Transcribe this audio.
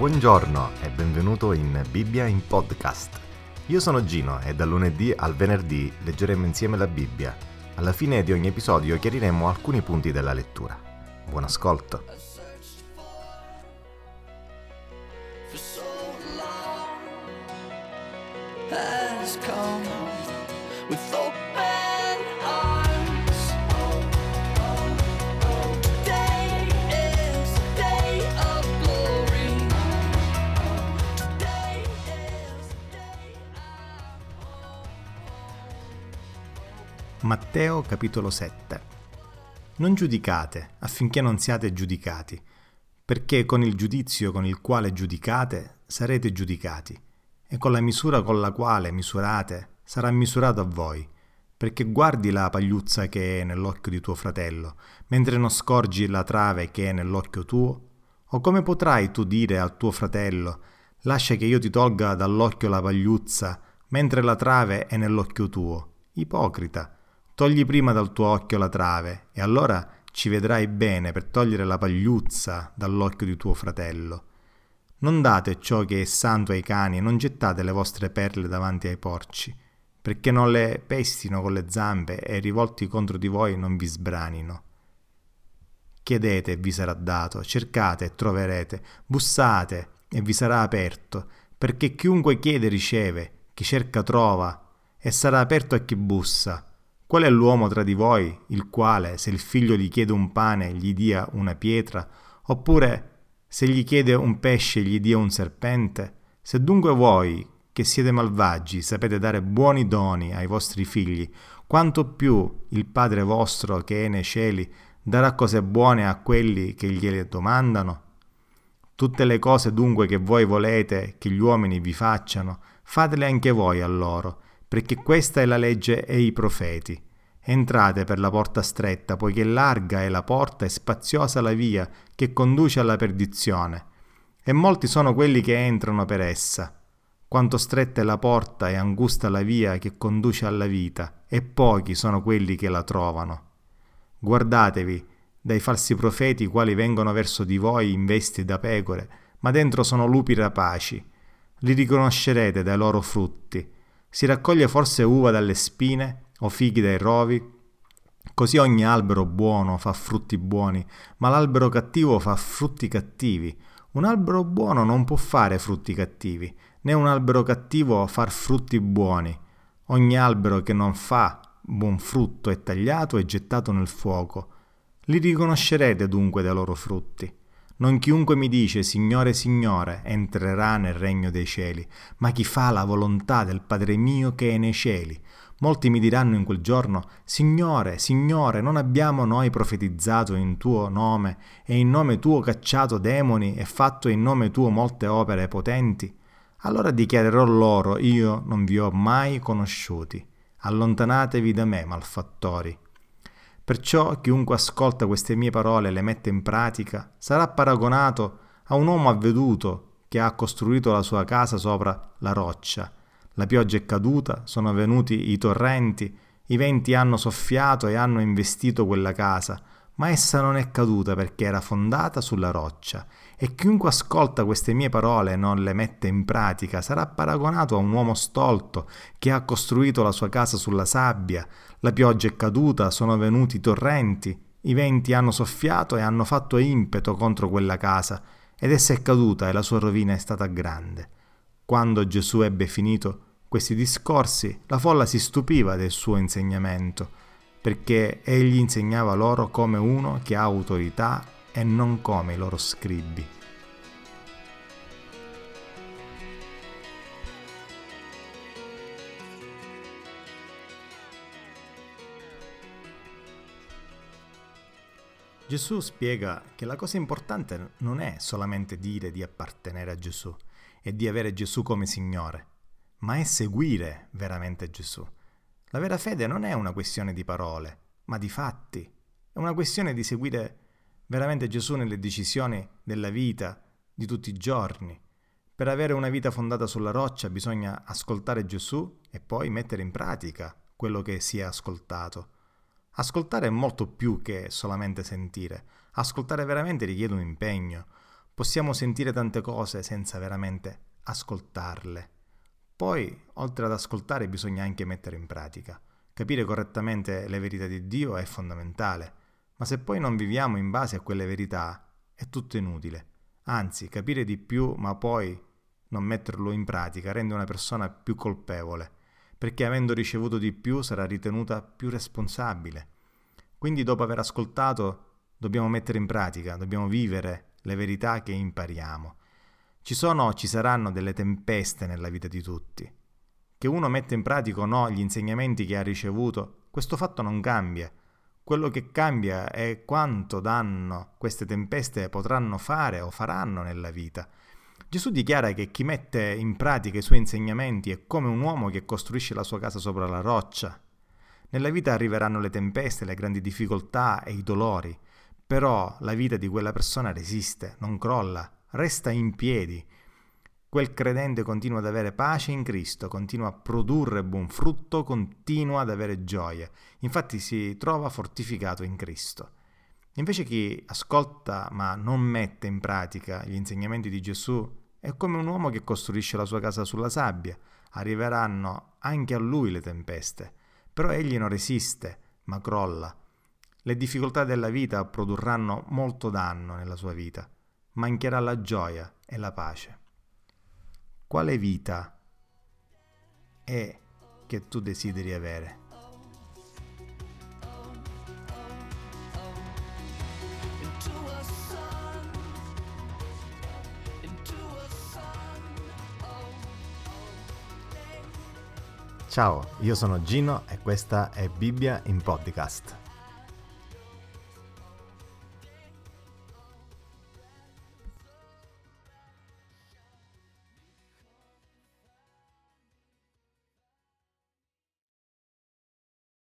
Buongiorno e benvenuto in Bibbia in podcast. Io sono Gino e dal lunedì al venerdì leggeremo insieme la Bibbia. Alla fine di ogni episodio chiariremo alcuni punti della lettura. Buon ascolto. has with open Matteo capitolo 7 Non giudicate affinché non siate giudicati, perché con il giudizio con il quale giudicate sarete giudicati, e con la misura con la quale misurate sarà misurato a voi, perché guardi la pagliuzza che è nell'occhio di tuo fratello, mentre non scorgi la trave che è nell'occhio tuo? O come potrai tu dire al tuo fratello, lascia che io ti tolga dall'occhio la pagliuzza, mentre la trave è nell'occhio tuo? Ipocrita! Togli prima dal tuo occhio la trave, e allora ci vedrai bene per togliere la pagliuzza dall'occhio di tuo fratello. Non date ciò che è santo ai cani e non gettate le vostre perle davanti ai porci, perché non le pestino con le zampe e rivolti contro di voi non vi sbranino. Chiedete e vi sarà dato, cercate e troverete, bussate e vi sarà aperto, perché chiunque chiede riceve, chi cerca trova, e sarà aperto a chi bussa. Qual è l'uomo tra di voi, il quale, se il figlio gli chiede un pane, gli dia una pietra, oppure se gli chiede un pesce, gli dia un serpente? Se dunque voi, che siete malvagi, sapete dare buoni doni ai vostri figli, quanto più il Padre vostro che è nei cieli darà cose buone a quelli che gliele domandano? Tutte le cose dunque che voi volete che gli uomini vi facciano, fatele anche voi a loro, perché questa è la legge e i profeti. Entrate per la porta stretta, poiché larga è la porta e spaziosa la via che conduce alla perdizione, e molti sono quelli che entrano per essa. Quanto stretta è la porta e angusta la via che conduce alla vita, e pochi sono quelli che la trovano. Guardatevi dai falsi profeti quali vengono verso di voi in vesti da pecore, ma dentro sono lupi rapaci. Li riconoscerete dai loro frutti. Si raccoglie forse uva dalle spine o fighi dai rovi? Così ogni albero buono fa frutti buoni, ma l'albero cattivo fa frutti cattivi. Un albero buono non può fare frutti cattivi, né un albero cattivo far frutti buoni. Ogni albero che non fa buon frutto è tagliato e gettato nel fuoco. Li riconoscerete dunque dai loro frutti. Non chiunque mi dice Signore, Signore, entrerà nel regno dei cieli, ma chi fa la volontà del Padre mio che è nei cieli. Molti mi diranno in quel giorno, Signore, Signore, non abbiamo noi profetizzato in tuo nome e in nome tuo cacciato demoni e fatto in nome tuo molte opere potenti? Allora dichiarerò loro, io non vi ho mai conosciuti. Allontanatevi da me, malfattori. Perciò chiunque ascolta queste mie parole e le mette in pratica sarà paragonato a un uomo avveduto che ha costruito la sua casa sopra la roccia. La pioggia è caduta, sono venuti i torrenti, i venti hanno soffiato e hanno investito quella casa, ma essa non è caduta perché era fondata sulla roccia. E chiunque ascolta queste mie parole e non le mette in pratica sarà paragonato a un uomo stolto che ha costruito la sua casa sulla sabbia. La pioggia è caduta, sono venuti torrenti, i venti hanno soffiato e hanno fatto impeto contro quella casa, ed essa è caduta e la sua rovina è stata grande. Quando Gesù ebbe finito questi discorsi, la folla si stupiva del suo insegnamento, perché egli insegnava loro come uno che ha autorità e non come i loro scribi. Gesù spiega che la cosa importante non è solamente dire di appartenere a Gesù e di avere Gesù come Signore, ma è seguire veramente Gesù. La vera fede non è una questione di parole, ma di fatti. È una questione di seguire veramente Gesù nelle decisioni della vita di tutti i giorni. Per avere una vita fondata sulla roccia bisogna ascoltare Gesù e poi mettere in pratica quello che si è ascoltato. Ascoltare è molto più che solamente sentire. Ascoltare veramente richiede un impegno. Possiamo sentire tante cose senza veramente ascoltarle. Poi, oltre ad ascoltare, bisogna anche mettere in pratica. Capire correttamente le verità di Dio è fondamentale, ma se poi non viviamo in base a quelle verità, è tutto inutile. Anzi, capire di più, ma poi non metterlo in pratica, rende una persona più colpevole, perché avendo ricevuto di più sarà ritenuta più responsabile. Quindi dopo aver ascoltato dobbiamo mettere in pratica, dobbiamo vivere le verità che impariamo. Ci sono o ci saranno delle tempeste nella vita di tutti. Che uno metta in pratica o no gli insegnamenti che ha ricevuto, questo fatto non cambia. Quello che cambia è quanto danno queste tempeste potranno fare o faranno nella vita. Gesù dichiara che chi mette in pratica i suoi insegnamenti è come un uomo che costruisce la sua casa sopra la roccia. Nella vita arriveranno le tempeste, le grandi difficoltà e i dolori, però la vita di quella persona resiste, non crolla, resta in piedi. Quel credente continua ad avere pace in Cristo, continua a produrre buon frutto, continua ad avere gioia. Infatti si trova fortificato in Cristo. Invece chi ascolta ma non mette in pratica gli insegnamenti di Gesù è come un uomo che costruisce la sua casa sulla sabbia. Arriveranno anche a lui le tempeste, però egli non resiste, ma crolla. Le difficoltà della vita produrranno molto danno nella sua vita. Mancherà la gioia e la pace. Quale vita è che tu desideri avere? into a sun. Ciao, io sono Gino e questa è Bibbia in podcast.